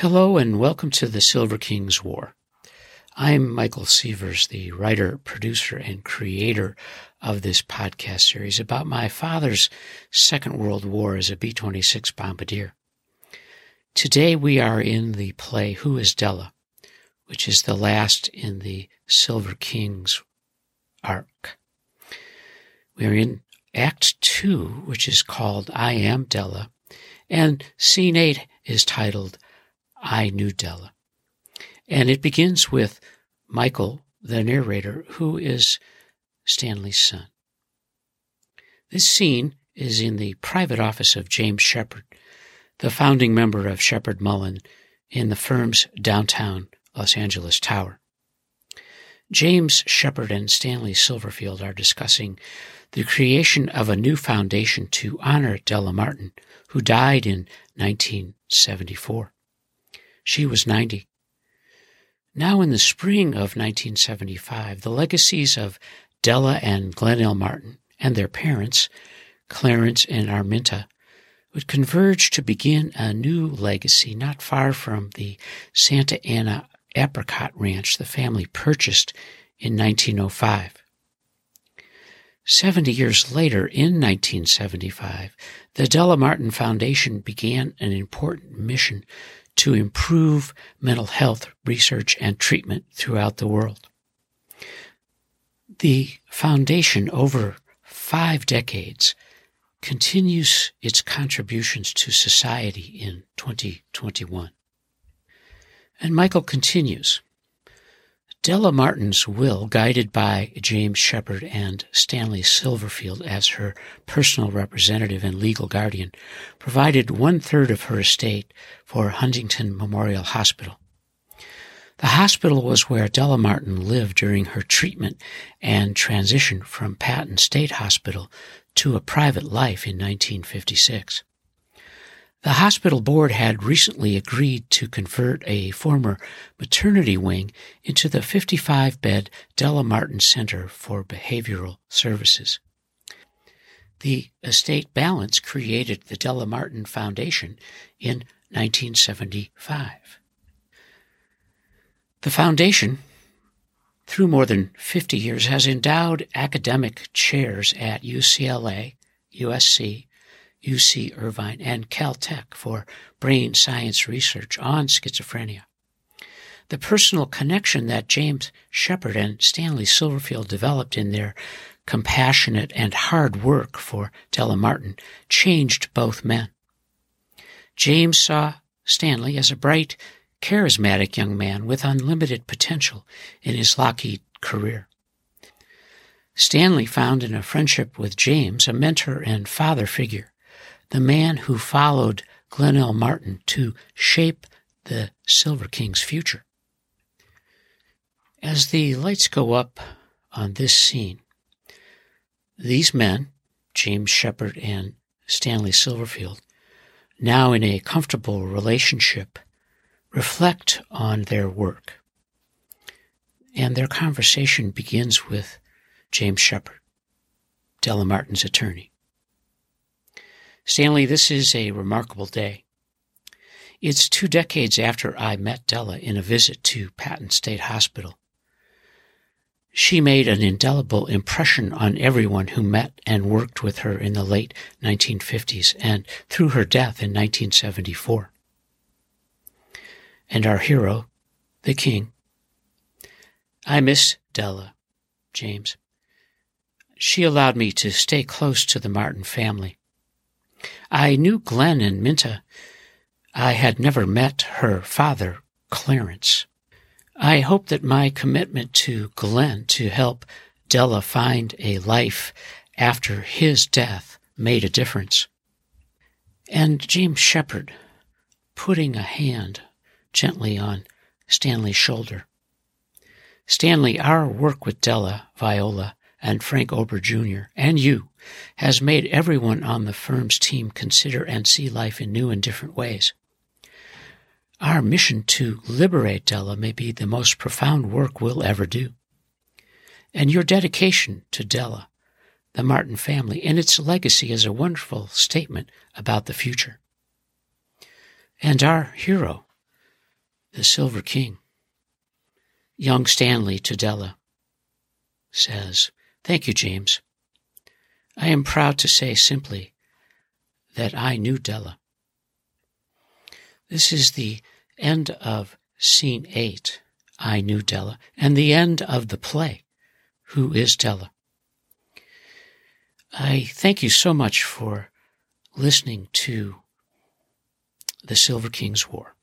Hello and welcome to the Silver Kings War. I'm Michael Sievers, the writer, producer, and creator of this podcast series about my father's Second World War as a B 26 bombardier. Today we are in the play Who is Della, which is the last in the Silver Kings arc. We are in Act 2, which is called I Am Della, and Scene 8 is titled I Knew Della. And it begins with Michael, the narrator, who is Stanley's son. This scene is in the private office of James Sheppard, the founding member of Sheppard Mullin in the firm's downtown Los Angeles tower. James Sheppard and Stanley Silverfield are discussing the creation of a new foundation to honor Della Martin, who died in 1974. She was 90. Now, in the spring of 1975, the legacies of Della and Glenn Martin and their parents, Clarence and Arminta, would converge to begin a new legacy not far from the Santa Ana apricot ranch the family purchased in 1905. Seventy years later, in 1975, the Della Martin Foundation began an important mission to improve mental health research and treatment throughout the world. The foundation over five decades continues its contributions to society in 2021. And Michael continues. Della Martin's will, guided by James Sheppard and Stanley Silverfield as her personal representative and legal guardian, provided one third of her estate for Huntington Memorial Hospital. The hospital was where Della Martin lived during her treatment and transition from Patton State Hospital to a private life in 1956. The hospital board had recently agreed to convert a former maternity wing into the 55 bed Della Martin Center for Behavioral Services. The estate balance created the Della Martin Foundation in 1975. The foundation, through more than 50 years, has endowed academic chairs at UCLA, USC, UC Irvine, and Caltech for brain science research on schizophrenia. The personal connection that James Sheppard and Stanley Silverfield developed in their compassionate and hard work for Della Martin changed both men. James saw Stanley as a bright, charismatic young man with unlimited potential in his Lockheed career. Stanley found in a friendship with James a mentor and father figure the man who followed Glenn Martin to shape the Silver King's future. As the lights go up on this scene, these men, James Sheppard and Stanley Silverfield, now in a comfortable relationship, reflect on their work. And their conversation begins with James Sheppard, Della Martin's attorney. Stanley, this is a remarkable day. It's two decades after I met Della in a visit to Patton State Hospital. She made an indelible impression on everyone who met and worked with her in the late 1950s and through her death in 1974. And our hero, the king. I miss Della, James. She allowed me to stay close to the Martin family. I knew Glenn and Minta. I had never met her father, Clarence. I hope that my commitment to Glenn to help Della find a life after his death made a difference. And James Sheppard putting a hand gently on Stanley's shoulder. Stanley, our work with Della, Viola, and Frank Ober Jr., and you, has made everyone on the firm's team consider and see life in new and different ways. Our mission to liberate Della may be the most profound work we'll ever do. And your dedication to Della, the Martin family, and its legacy is a wonderful statement about the future. And our hero, the Silver King. Young Stanley to Della says, Thank you, James. I am proud to say simply that I knew Della. This is the end of scene eight, I knew Della, and the end of the play, Who is Della? I thank you so much for listening to the Silver King's War.